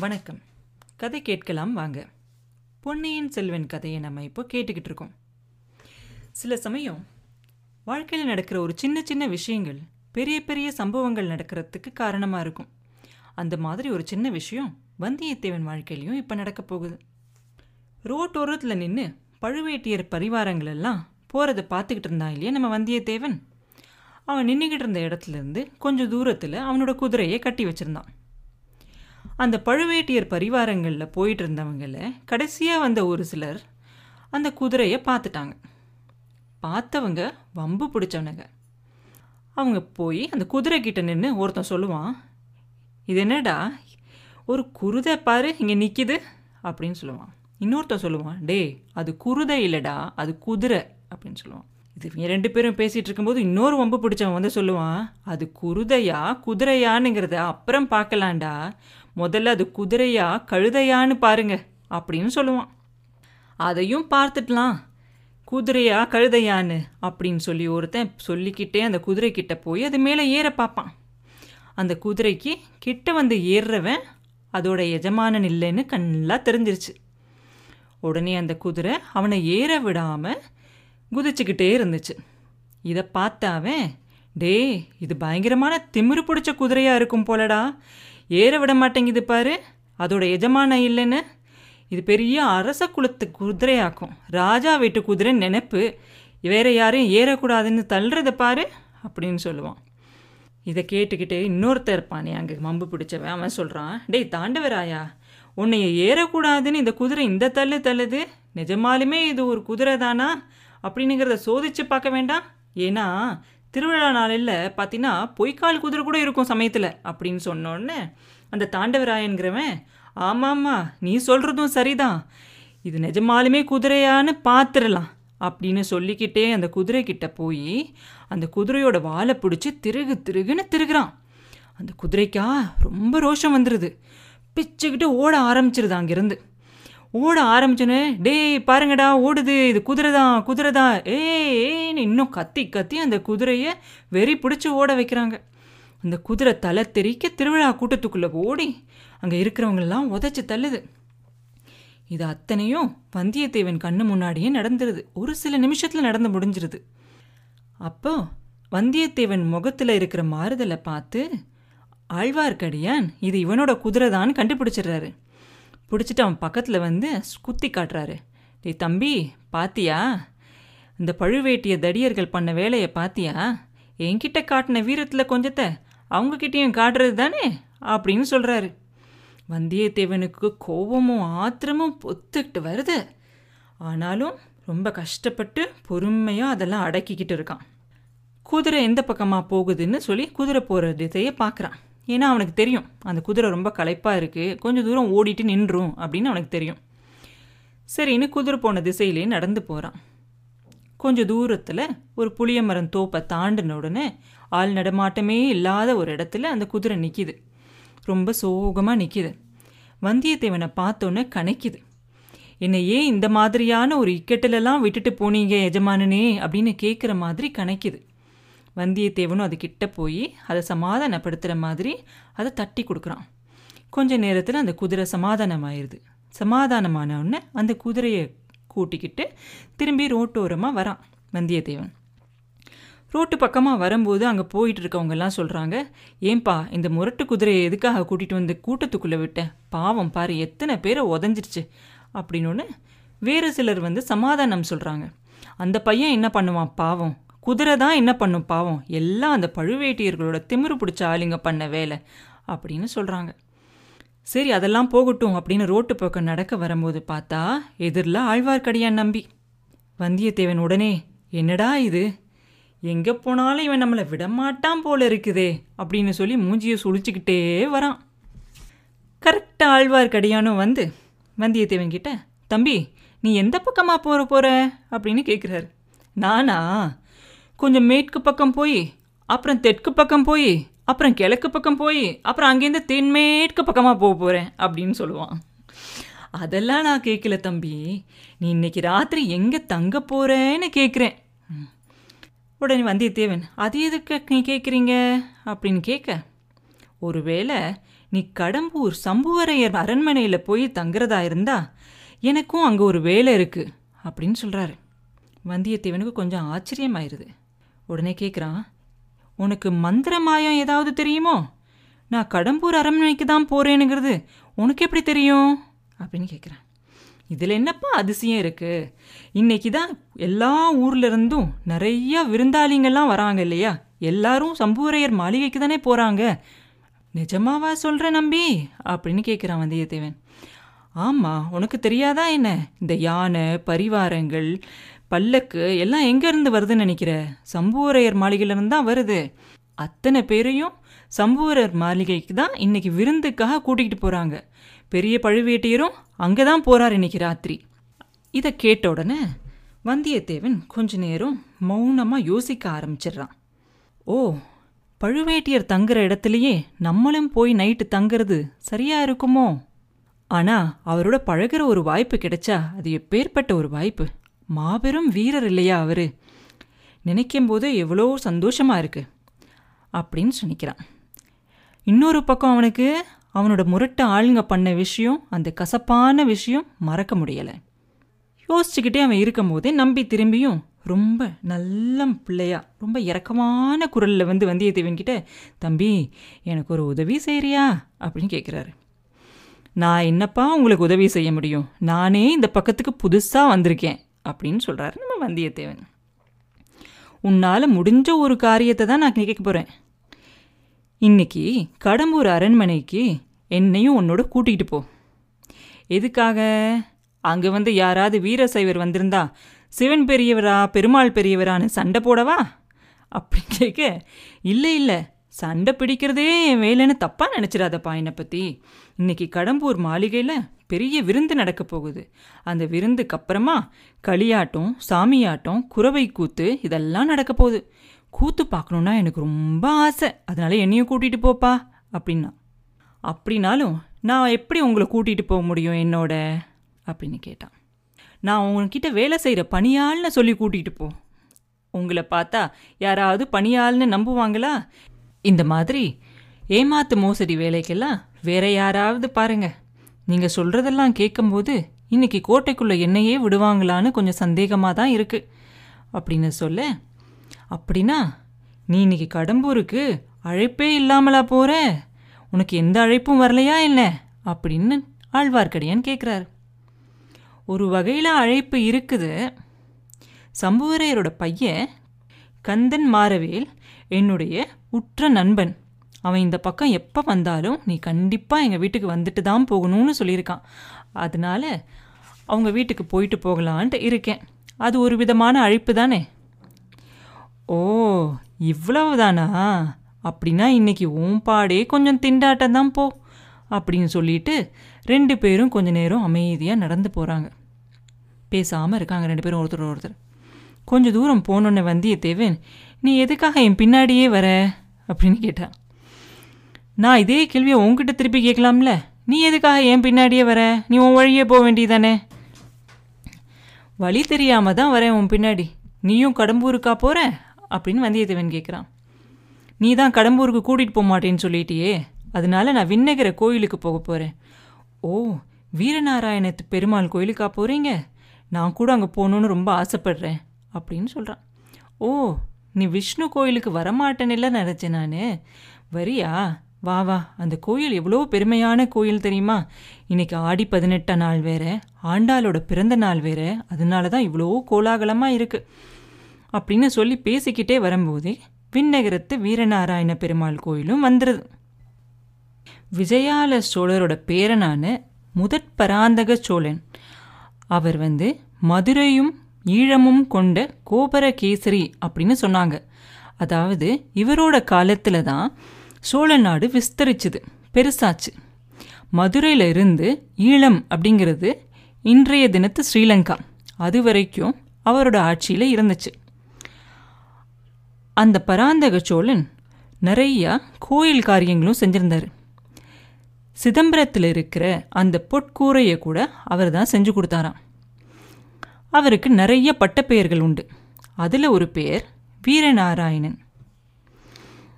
வணக்கம். கதை கேட்கலாம் வாங்க. பொன்னியின் செல்வன் கதையை நம்ம இப்போ கேட்டுக்கிட்டு இருக்கோம். சில சமயம் வாழ்க்கையில் நடக்கிற ஒரு சின்ன சின்ன விஷயங்கள் பெரிய பெரிய சம்பவங்கள் நடக்கிறதுக்கு காரணமாக இருக்கும். அந்த மாதிரி ஒரு சின்ன விஷயம் வந்தியத்தேவன் வாழ்க்கையிலையும் இப்போ நடக்க போகுது. ரோட்டோரத்தில் நின்று பழுவேட்டியர் பரிவாரங்கள் எல்லாம் போகிறத பார்த்துக்கிட்டு இருந்தான் இல்லையா நம்ம வந்தியத்தேவன்? அவன் நின்றுக்கிட்டு இருந்த இடத்துல இருந்து கொஞ்சம் தூரத்தில் அவனோட குதிரையை கட்டி வச்சிருந்தான். அந்த பழுவேட்டியர் பரிவாரங்களில் போயிட்டு இருந்தவங்கள கடைசியாக வந்த ஒரு சிலர் அந்த குதிரையை பார்த்துட்டாங்க. பார்த்தவங்க வம்பு பிடிச்சவனுங்க. அவங்க போய் அந்த குதிரை கிட்ட நின்று ஒருத்தன் சொல்லுவான் இது என்னடா? ஒரு குருதை பாரு இங்கே நிற்கிது அப்படின்னு சொல்லுவான். இன்னொருத்தன் சொல்லுவான் டே அது குருதை இல்லைடா அது குதிரை அப்படின்னு சொல்லுவான். இது இவங்க ரெண்டு பேரும் பேசிகிட்டு இருக்கும்போது இன்னொரு வம்பு பிடிச்சவன் வந்து சொல்லுவான் அது குருதையா குதிரையானுங்கிறத அப்புறம் பார்க்கலாண்டா முதல்ல அது குதிரையா கழுதையான்னு பாருங்க அப்படின்னு சொல்லுவான். அதையும் பார்த்துடலாம் குதிரையா கழுதையான்னு அப்படின்னு சொல்லி ஒருத்தன் சொல்லிக்கிட்டே அந்த குதிரைக்கிட்ட போய் அது மேலே ஏற பார்ப்பான். அந்த குதிரைக்கு கிட்ட வந்து ஏறுறவன் அதோட எஜமானன் இல்லைன்னு கண்ணெல்லாம் தெரிஞ்சிருச்சு. உடனே அந்த குதிரை அவனை ஏற விடாமல் குதிச்சுக்கிட்டே இருந்துச்சு. இதை பார்த்தாவே டே இது பயங்கரமான திமிரு பிடிச்ச குதிரையாக இருக்கும் போலடா. ஏற விட மாட்டேங்குது பாரு. அதோட எஜமானம் இல்லைன்னு. இது பெரிய அரச குலத்து குதிரையாக்கும். ராஜா வீட்டு குதிரை நினைப்பு. வேற யாரையும் ஏறக்கூடாதுன்னு தள்ளுறத பாரு அப்படின்னு சொல்லுவான். இதை கேட்டுக்கிட்டே இன்னொருத்தர் இருப்பானே. அங்கே மம்பு பிடிச்சவன். அவன் சொல்கிறான் டேய் தாண்டவராயா. உன்னைய ஏறக்கூடாதுன்னு இந்த குதிரை இந்த தள்ளு தள்ளுது. நிஜமாலுமே இது ஒரு குதிரை தானா அப்படின்னுங்கிறத சோதிச்சு பார்க்க வேண்டாம். ஏன்னா திருவிழா நாளில் பார்த்தீங்கன்னா பொய்க்கால் குதிரை கூட இருக்கும் சமயத்தில் அப்படின்னு சொன்னோடனே அந்த தாண்டவராயன்கிறவன் ஆமாம்மா நீ சொல்கிறதும் சரிதான். இது நிஜமாலுமே குதிரையான்னு பார்த்துடலாம் அப்படின்னு சொல்லிக்கிட்டே அந்த குதிரைக்கிட்ட போய் அந்த குதிரையோட வாழை பிடிச்சி திருகு திருகுன்னு திருகுறான். அந்த குதிரைக்கா ரொம்ப ரோஷம் வந்துடுது பிச்சுக்கிட்டு ஓட ஆரம்பிச்சிருது அங்கேருந்து. ஓட ஆரம்பிச்சோன்னு டேய் பாருங்கடா ஓடுது இது குதிரை தான் குதிரை தான் ஏன்னு இன்னும் கத்தி கத்தி அந்த குதிரையை வெறி பிடிச்சி ஓட வைக்கிறாங்க. அந்த குதிரை தலை தெறிக்க திருவிழா கூட்டத்துக்குள்ளே ஓடி அங்கே இருக்கிறவங்களெல்லாம் உதச்சி தள்ளுது. இது அத்தனையும் வந்தியத்தேவன் கண்ணு முன்னாடியே நடந்துருது. ஒரு சில நிமிஷத்தில் நடந்து முடிஞ்சிருது. அப்போ வந்தியத்தேவன் முகத்தில் இருக்கிற மாறுதலை பார்த்து ஆழ்வார்க்கடியான் இது இவனோட குதிரை தான் கண்டுபிடிச்சிடுறாரு. பிடிச்சிட்டு அவன் பக்கத்தில் வந்து குத்தி காட்டுறாரு. டேய் தம்பி பாத்தியா? இந்த பழுவேட்டிய தடியர்கள் பண்ண வேலையை பாத்தியா? என்கிட்ட காட்டின வீரத்தில் கொஞ்சத்தை அவங்கக்கிட்டேயும் காட்டுறது தானே? அப்படின்னு சொல்கிறாரு வந்தியத்தேவனுக்கு கோபமும் ஆத்திரமும் பொத்துக்கிட்டு வருது. ஆனாலும் ரொம்ப கஷ்டப்பட்டு பொறுமையாக அதெல்லாம் அடக்கிக்கிட்டு இருக்கான். குதிரை எந்த பக்கமாக போகுதுன்னு சொல்லி குதிரை போகிற திசையை பார்க்குறான் ஏன்னா அவனுக்கு தெரியும். அந்த குதிரை ரொம்ப களைப்பாக இருக்குது கொஞ்சம் தூரம் ஓடிட்டு நின்றும் அப்படின்னு அவனுக்கு தெரியும். சரின்னு குதிரை போன திசையிலே நடந்து போகிறான் கொஞ்சம் தூரத்தில் ஒரு புளிய மரம் தோப்பை தாண்டின உடனே ஆள் நடமாட்டமே இல்லாத ஒரு இடத்துல அந்த குதிரை நிற்கிது ரொம்ப சோகமாக நிற்கிது வந்தியத்தேவனை பார்த்தோன்னே கணக்கிது என்னை ஏன் இந்த மாதிரியான ஒரு இக்கட்டிலெல்லாம் விட்டுட்டு போனீங்க எஜமானனே? அப்படின்னு கேட்குற மாதிரி கணைக்குது வந்தியத்தேவனும் அது கிட்ட போய் அதை சமாதானப்படுத்துகிற மாதிரி அதை தட்டி கொடுக்குறான். கொஞ்ச நேரத்தில் அந்த குதிரை சமாதானமாயிருது. சமாதானமான உடனே அந்த குதிரையை கூட்டிக்கிட்டு திரும்பி ரோட்டோரமாக வரான் வந்தியத்தேவன். ரோட்டு பக்கமாக வரும்போது அங்கே போயிட்டு இருக்கவங்கெல்லாம் சொல்கிறாங்க ஏன்பா இந்த முரட்டு குதிரையை எதுக்காக கூட்டிகிட்டு வந்து கூட்டத்துக்குள்ளே விட்ட? பாவம் பாரு எத்தனை பேரை உதஞ்சிருச்சு. அப்படின்னு வேறு சிலர் வந்து சமாதானம் சொல்கிறாங்க அந்த பையன் என்ன பண்ணுவான்? பாவம் குதிரை தான் என்ன பண்ணும்? பாவம் எல்லாம் அந்த பழுவேட்டியர்களோட திமிரு பிடிச்ச ஆளுங்க பண்ண வேலை அப்படின்னு சொல்கிறாங்க சரி அதெல்லாம் போகட்டும் அப்படின்னு ரோட்டு பக்கம் நடக்க வரும்போது பார்த்தா எதிரில் ஆழ்வார்க்கடியான் நம்பி. வந்தியத்தேவன் உடனே என்னடா இது? எங்கே போனாலும் இவன் நம்மளை விடமாட்டான் போல இருக்குதே அப்படின்னு சொல்லி மூஞ்சியை சுழிச்சுக்கிட்டே வரான். கரெக்டாக ஆழ்வார்க்கடியானும் வந்து வந்தியத்தேவன் கிட்ட தம்பி நீ எந்த பக்கமாக போகிற போகிற அப்படின்னு கேட்குறாரு நானா? கொஞ்சம் மேற்கு பக்கம் போய் அப்புறம் தெற்கு பக்கம் போய் அப்புறம் கிழக்கு பக்கம் போய் அப்புறம் அங்கேருந்து தென்மேற்கு பக்கமாக போக போகிறேன் அப்படின்னு சொல்லுவான். அதெல்லாம் நான் கேட்கல தம்பி. நீ இன்னைக்கு ராத்திரி எங்கே தங்க போகிறேன்னு கேட்குறேன் உடனே வந்தியத்தேவன் அது எதுக்கு நீ கேட்குறீங்க அப்படின்னு கேட்க ஒருவேளை நீ கடம்பூர் சம்புவரையர் அரண்மனையில் போய் தங்குறதா இருந்தா எனக்கும் அங்கே ஒரு வேலை இருக்குது அப்படின்னு சொல்கிறாரு வந்தியத்தேவனுக்கு கொஞ்சம் ஆச்சரியமாயிருது. உடனே கேட்குறான் உனக்கு மந்திர மாயம் ஏதாவது தெரியுமோ? நான் கடம்பூர் அரண்மனைக்கு தான் போகிறேனுங்கிறது உனக்கு எப்படி தெரியும்? அப்படின்னு கேட்குறேன் இதில் என்னப்பா அதிசயம் இருக்குது இன்னைக்கு தான் எல்லா ஊர்லேருந்தும் நிறையா நிறைய விருந்தாளிங்கெல்லாம் வராங்க இல்லையா? எல்லாரும் சம்புவரையர் மாளிகைக்கு தானே போகிறாங்க நிஜமாவா சொல்கிற நம்பி? அப்படின்னு கேட்குறான் வந்தியத்தேவன். ஆமாம் உனக்கு தெரியாதா என்ன? இந்த யானை பரிவாரங்கள் பல்லக்கு எல்லாம் எங்கேருந்து வருதுன்னு நினைக்கிற? சம்புவரையர் மாளிகையிலேருந்து தான் வருது. அத்தனை பேரையும் சம்புவரர் மாளிகைக்கு தான் இன்னைக்கு விருந்துக்காக கூட்டிகிட்டு போகிறாங்க பெரிய பழுவேட்டையரும் அங்கே தான் போகிறார் இன்னைக்கு ராத்திரி. இதை கேட்ட உடனே வந்தியத்தேவன் கொஞ்ச நேரம் மௌனமாக யோசிக்க ஆரம்பிச்சிடுறான். ஓ பழுவேட்டியர் தங்குற இடத்துலையே நம்மளும் போய் நைட்டு தங்குறது சரியா இருக்குமோ? ஆனால் அவரோட பழகுற ஒரு வாய்ப்பு கிடைச்சா அது எப்பேற்பட்ட ஒரு வாய்ப்பு. மாபெரும் வீரர் இல்லையா அவரு? நினைக்கும் போது எவ்வளோ சந்தோஷமா இருக்கு. அப்படின்னு சொன்னிக்கிறான் இன்னொரு பக்கம் அவனுக்கு அவனோட முரட்டு ஆளுங்க பண்ண விஷயம் அந்த கசப்பான விஷயம் மறக்க முடியலை. யோசிச்சுக்கிட்டே அவன் இருக்கும்போதே நம்பி திரும்பியும் ரொம்ப நல்ல பிள்ளையா ரொம்ப இறக்கமான குரலில் வந்து வந்தியத்தேவன் கிட்ட தம்பி எனக்கு ஒரு உதவி செய்கிறியா அப்படின்னு கேட்குறாரு நான் என்னப்பா உங்களுக்கு உதவி செய்ய முடியும்? நானே இந்த பக்கத்துக்கு புதுசாக வந்திருக்கேன். அப்படின்னு சொல்கிறாரு நம்ம வந்தியத்தேவன். உன்னால் முடிஞ்ச ஒரு காரியத்தை தான் நான் கேட்க போகிறேன் இன்னைக்கு கடம்பூர் அரண்மனைக்கு என்னையும் உன்னோட கூட்டிகிட்டு போ. எதுக்காக? அங்கே வந்து யாராவது வீரசைவர் வந்திருந்தா சிவன் பெரியவரா பெருமாள் பெரியவரான்னு சண்டை போடவா? அப்படி கேட்க இல்லை இல்லை. சண்டை பிடிக்கிறதே என் வேலைன்னு தப்பாக நினச்சிடாதப்பா என்னை பற்றி இன்னைக்கு கடம்பூர் மாளிகையில் பெரிய விருந்து நடக்க போகுது. அந்த விருந்துக்கு அப்புறமா களியாட்டம் சாமியாட்டம் குறவை கூத்து இதெல்லாம் நடக்க போகுது. கூத்து பார்க்கணுன்னா எனக்கு ரொம்ப ஆசை. அதனால என்னையும் கூட்டிகிட்டு போப்பா அப்படின்னா. அப்படின்னாலும் நான் எப்படி உங்களை கூட்டிகிட்டு போக முடியும் என்னோட? அப்படின்னு கேட்டான். நான் உங்ககிட்ட வேலை செய்கிற பணியாள்னு சொல்லி கூட்டிகிட்டு போ. உங்களை பார்த்தா யாராவது பணியாள்னு நம்புவாங்களா? இந்த மாதிரி ஏமாத்து மோசடி வேலைக்கெல்லாம் வேற யாராவது பாருங்க. நீங்கள் சொல்கிறதெல்லாம் கேட்கும்போது இன்னைக்கு கோட்டைக்குள்ளே என்னையே விடுவாங்களான்னு கொஞ்சம் சந்தேகமாக தான் இருக்குது அப்படின்னு சொல்ல அப்படின்னா நீ இன்னைக்கு கடம்பூருக்கு அழைப்பே இல்லாமலா போற? உனக்கு எந்த அழைப்பும் வரலையா என்ன? அப்படின்னு ஆழ்வார்க்கடியான் கேட்குறாரு ஒரு வகையில் அழைப்பு இருக்குது. சம்புவரையரோட பையன் கந்தன் மாரவேல் என்னுடைய உற்ற நண்பன். அவன் இந்த பக்கம் எப்போ வந்தாலும் நீ கண்டிப்பாக எங்கள் வீட்டுக்கு வந்துட்டு தான் போகணும்னு சொல்லியிருக்கான். அதனால அவங்க வீட்டுக்கு போயிட்டு போகலான்ட்டு இருக்கேன். அது ஒரு விதமான அழைப்பு தானே? ஓ இவ்வளவுதானா? அப்படின்னா இன்னைக்கு உன் பாடே கொஞ்சம் திண்டாட்டம் தான் போ அப்படின்னு சொல்லிட்டு ரெண்டு பேரும் கொஞ்ச நேரம் அமைதியாக நடந்து போகிறாங்க பேசாமல் இருக்காங்க ரெண்டு பேரும் ஒருத்தர் ஒருத்தர். கொஞ்சம் தூரம் போனோன்னே வந்தியத்தேவன் நீ எதுக்காக என் பின்னாடியே வர? அப்படின்னு கேட்டான். நான் இதே கேள்வியை உங்ககிட்ட திருப்பி கேட்கலாம்ல. நீ எதுக்காக என் பின்னாடியே வர? நீ உன் வழியே போக வேண்டியதானே வழி தெரியாம தான் வரேன் உன் பின்னாடி. நீயும் கடம்பூருக்கா போற? அப்படின்னு வந்தியத்தேவன் கேட்குறான். நீ தான் கடம்பூருக்கு கூட்டிகிட்டு போக மாட்டேன்னு சொல்லிட்டியே. அதனால நான் விண்ணகர கோயிலுக்கு போக போகிறேன் ஓ வீரநாராயணத்து பெருமாள் கோயிலுக்கா போகிறீங்க நான் கூட அங்கே போகணுன்னு ரொம்ப ஆசைப்படுறேன். அப்படின்னு சொல்கிறான் ஓ நீ விஷ்ணு கோயிலுக்கு வரமாட்டேன்னு நினச்சேன் நான். வரியா? வா வா. அந்த கோயில் எவ்வளோ பெருமையான கோயில் தெரியுமா? இன்னைக்கு ஆடி பதினெட்டாம் நாள் வேறு ஆண்டாளோட பிறந்த நாள் வேறு. அதனால தான் இவ்வளோ கோலாகலமாக இருக்குது அப்படின்னு சொல்லி பேசிக்கிட்டே வரும்போதே விண்ணகரத்து வீரநாராயண பெருமாள் கோயிலும் வந்துடுது விஜயால சோழரோட பேரனான முதற் பராந்தக சோழன். அவர் வந்து மதுரையும் ஈழமும் கொண்ட கோபரகேசரி அப்படின்னு சொன்னாங்க. அதாவது இவரோட காலத்தில் தான் சோழ நாடு விஸ்தரிச்சுது பெருசாச்சு. மதுரையில் இருந்து ஈழம் அப்படிங்கிறது இன்றைய தினத்து ஸ்ரீலங்கா. அது வரைக்கும் அவரோட ஆட்சியில் இருந்துச்சு. அந்த பராந்தக சோழன் நிறையா கோயில் காரியங்களும் செஞ்சிருந்தார். சிதம்பரத்தில் இருக்கிற அந்த பொற்கூரையை கூட அவர் தான் செஞ்சு கொடுத்தாராம். அவருக்கு நிறைய பட்டப்பெயர்கள் உண்டு. அதில் ஒரு பெயர் வீரநாராயணன்.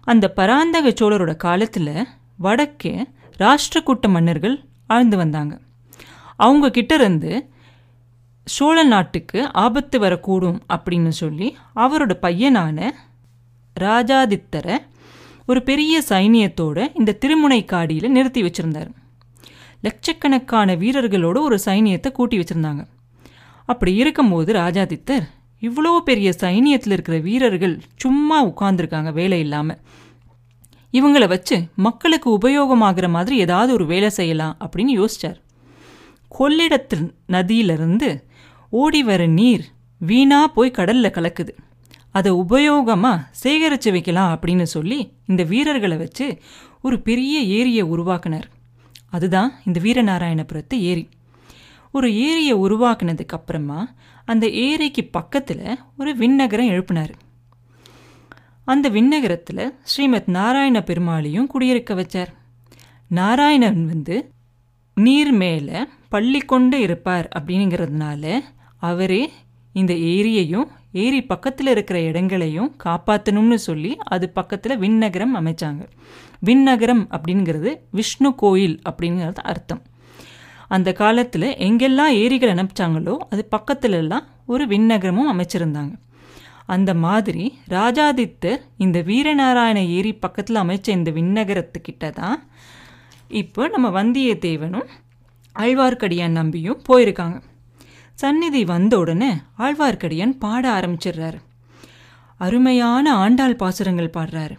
அந்த பராந்தக சோழரோட காலத்தில் வடக்கே ராஷ்டிரக்கூட்ட மன்னர்கள் ஆழ்ந்து வந்தாங்க. அவங்க கிட்ட இருந்து சோழ நாட்டுக்கு ஆபத்து வரக்கூடும் அப்படின்னு சொல்லி அவரோட பையனான ராஜாதித்தரை ஒரு பெரிய சைனியத்தோட இந்த திருமுனைக்காடியில் நிறுத்தி வச்சுருந்தார். லட்சக்கணக்கான வீரர்களோட ஒரு சைனியத்தை கூட்டி வச்சுருந்தாங்க. அப்படி இருக்கும்போது ராஜாதித்தர் இவ்வளோ பெரிய சைனியத்தில் இருக்கிற வீரர்கள் சும்மா உட்கார்ந்துருக்காங்க வேலை இல்லாமல் இவங்கள வச்சு மக்களுக்கு உபயோகமாகிற மாதிரி ஏதாவது ஒரு வேலை செய்யலாம் அப்படின்னு யோசிச்சார். கொள்ளிடத்து நதியிலிருந்து ஓடி வர நீர் வீணாக போய் கடலில் கலக்குது. அதை உபயோகமாக சேகரித்து வைக்கலாம் அப்படின்னு சொல்லி இந்த வீரர்களை வச்சு ஒரு பெரிய ஏரியை உருவாக்குனார். அதுதான் இந்த வீரநாராயணபுரத்து ஏரி. ஒரு ஏரியை உருவாக்குனதுக்கு அப்புறமா அந்த ஏரிக்கு பக்கத்தில் ஒரு விண்ணகரம் எழுப்பினார். அந்த விண்ணகரத்தில் ஸ்ரீமத் நாராயண பெருமாளையும் குடியிருக்க வச்சார். நாராயணன் வந்து நீர் மேலே பள்ளி கொண்டு இருப்பார் அப்படிங்கிறதுனால அவரே இந்த ஏரியையும் ஏரி பக்கத்தில் இருக்கிற இடங்களையும் காப்பாற்றணும்னு சொல்லி அது பக்கத்தில் விண்ணகரம் அமைச்சாங்க. விண்ணகரம் அப்படிங்கிறது விஷ்ணு கோயில் அப்படிங்கிறது அர்த்தம். அந்த காலத்தில் எங்கெல்லாம் ஏரிகள் அனுப்பிச்சாங்களோ அது பக்கத்துலலாம் ஒரு விண்ணகரமும் அமைச்சிருந்தாங்க. அந்த மாதிரி ராஜாதித்தர் இந்த வீரநாராயண ஏரி பக்கத்தில் அமைச்ச இந்த விண்ணகரத்துக்கிட்ட தான் இப்போ நம்ம வந்தியத்தேவனும் ஆழ்வார்க்கடியான் நம்பியும் போயிருக்காங்க. சந்நிதி வந்த உடனே ஆழ்வார்க்கடியான் பாட ஆரம்பிச்சிடுறாரு. அருமையான ஆண்டாள் பாசுரங்கள் பாடுறாரு.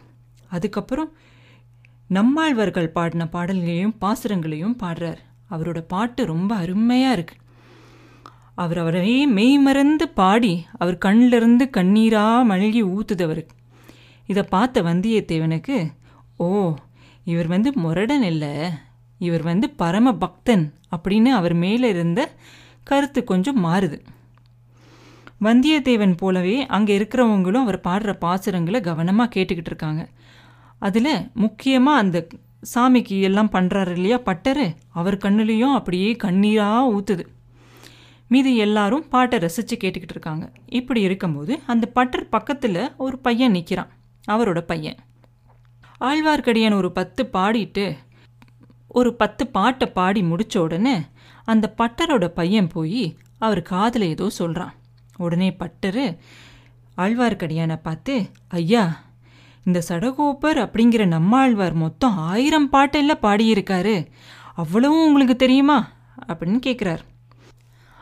அதுக்கப்புறம் நம்மாழ்வர்கள் பாடின பாடல்களையும் பாசுரங்களையும் பாடுறார். அவரோட பாட்டு ரொம்ப அருமையாக இருக்கு. அவர் அவரையே மெய்மறந்து பாடி அவர் கண்ணிலிருந்து கண்ணீராக மழுகி ஊத்துது அவருக்கு இதை பார்த்த வந்தியத்தேவனுக்கு ஓ இவர் வந்து முரடன் இல்லை இவர் வந்து பரம பக்தன் அப்படின்னு அவர் மேலே இருந்த கருத்து கொஞ்சம் மாறுது. வந்தியத்தேவன் போலவே அங்கே இருக்கிறவங்களும் அவர் பாடுற பாசுரங்களை கவனமாக கேட்டுக்கிட்டு இருக்காங்க. அதில் முக்கியமாக அந்த சாமிக்கு எல்லாம் பண்ணுறாரு இல்லையா? பட்டரு. அவர் கண்ணுலேயும் அப்படியே கண்ணீராக ஊற்றுது மீதி எல்லாரும் பாட்டை ரசித்து கேட்டுக்கிட்டு இருக்காங்க. இப்படி இருக்கும்போது அந்த பட்டர் பக்கத்தில் ஒரு பையன் நிற்கிறான் அவரோட பையன். ஆழ்வார்க்கடியான் ஒரு பத்து பாடிட்டு ஒரு பத்து பாட்டை பாடி முடித்த உடனே அந்த பட்டரோட பையன் போய் அவர் காதில் ஏதோ சொல்கிறான் உடனே பட்டரு ஆழ்வார்க்கடியானை பார்த்து ஐயா இந்த சடகோப்பர் அப்படிங்கிற நம்மாழ்வார் மொத்தம் ஆயிரம் பாட்டெல்லாம் பாடியிருக்காரு. அவ்வளவும் உங்களுக்கு தெரியுமா? அப்படின்னு கேட்குறார்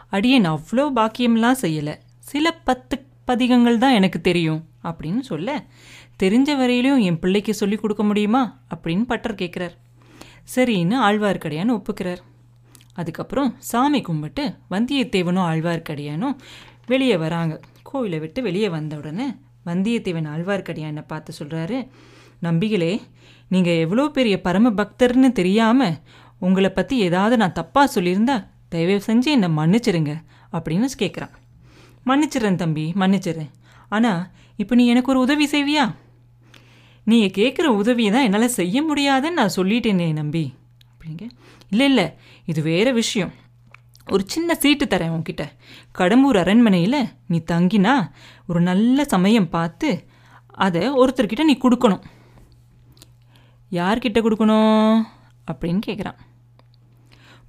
அடியேன் அவ்வளோ பாக்கியம்லாம் செய்யலை. சில பத்து பதிகங்கள் தான் எனக்கு தெரியும் அப்படின்னு சொல்ல தெரிஞ்ச வரையிலையும் என் பிள்ளைக்கு சொல்லி கொடுக்க முடியுமா? அப்படின்னு பட்டர் கேட்குறார் சரின்னு ஆழ்வார்க்கடியான் ஒப்புக்கிறார். அதுக்கப்புறம் சாமி கும்பிட்டு வந்தியத்தேவனும் ஆழ்வார்க்கடியானும் வெளியே வராங்க. கோவிலை விட்டு வெளியே வந்த உடனே வந்தியத்தேவன் ஆழ்வார்க்கடியானை பார்த்து சொல்கிறாரு நம்பிகளே நீங்கள் எவ்வளோ பெரிய பரம பக்தர்னு தெரியாமல் உங்களை பற்றி ஏதாவது நான் தப்பாக சொல்லியிருந்தா தயவு செஞ்சு என்னை மன்னிச்சிருங்க அப்படின்னு கேட்குறான் மன்னிச்சிடுறேன் தம்பி மன்னிச்சிடுறேன். ஆனால் இப்போ நீ எனக்கு ஒரு உதவி செய்வியா? நீங்கள் கேட்குற உதவியை தான் என்னால் செய்ய முடியாதுன்னு நான் சொல்லிட்டேனே நம்பி. அப்படிங்க. இல்லை இல்லை இது வேறு விஷயம். ஒரு சின்ன சீட்டு தரேன் உன்கிட்ட. கடம்பூர் அரண்மனையில் நீ தங்கினா ஒரு நல்ல சமயம் பார்த்து அதை ஒருத்தர்கிட்ட நீ கொடுக்கணும். யார்கிட்ட கொடுக்கணும்? அப்படின்னு கேட்குறான்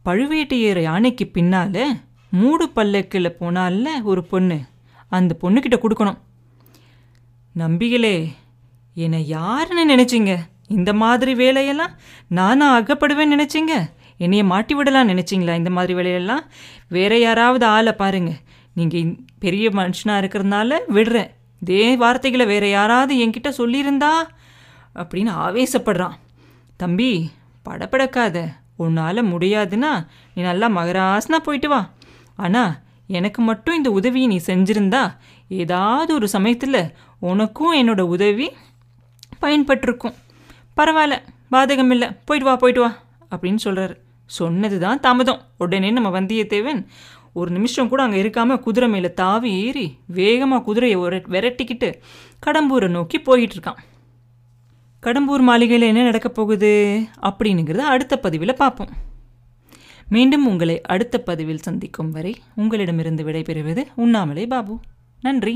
பழுவேட்டையர் யானைக்கு பின்னால் மூடு பல்லக்கில் போனால ஒரு பொண்ணு. அந்த பொண்ணுக்கிட்ட கொடுக்கணும். நம்பிகளே என்னை யாருன்னு நினைச்சிங்க? இந்த மாதிரி வேலையெல்லாம் நானும் அகப்படுவேன்னு நினைச்சிங்க? என்னையை மாட்டி விடலாம் நினச்சிங்களா? இந்த மாதிரி வேலையெல்லாம்? வேற யாராவது ஆளை பாருங்கள் நீங்கள் பெரிய மனுஷனாக இருக்கிறதுனால விடுறேன். இதே வார்த்தைகளை வேற யாராவது என்கிட்ட சொல்லியிருந்தா? அப்படின்னு ஆவேசப்படுறான். தம்பி படப்படக்காத. உன்னால் முடியாதுன்னா நீ நல்லா மகராசனா போயிட்டு வா. ஆனால் எனக்கு மட்டும் இந்த உதவியை நீ செஞ்சிருந்தா ஏதாவது ஒரு சமயத்தில் உனக்கும் என்னோட உதவி பயன்பட்டிருக்கும். பரவாயில்ல பாதகம் இல்லை போயிட்டு வா போயிட்டு வா அப்படின்னு சொல்கிறாரு சொன்னது தான் தாமதம். உடனே நம்ம வந்தியத்தேவன் ஒரு நிமிஷம் கூட அங்கே இருக்காமல் குதிரை மேலே தாவி ஏறி வேகமாக குதிரையை ஒரு விரட்டிக்கிட்டு கடம்பூரை நோக்கி போயிட்டு இருக்கான். கடம்பூர் மாளிகையில் என்ன நடக்கப் போகுது? அப்படிங்கிறத அடுத்த பதிவில் பார்ப்போம். மீண்டும் உங்களை அடுத்த பதிவில் சந்திக்கும் வரை உங்களிடமிருந்து விடைபெறுவது உண்ணாமலே பாபு. நன்றி.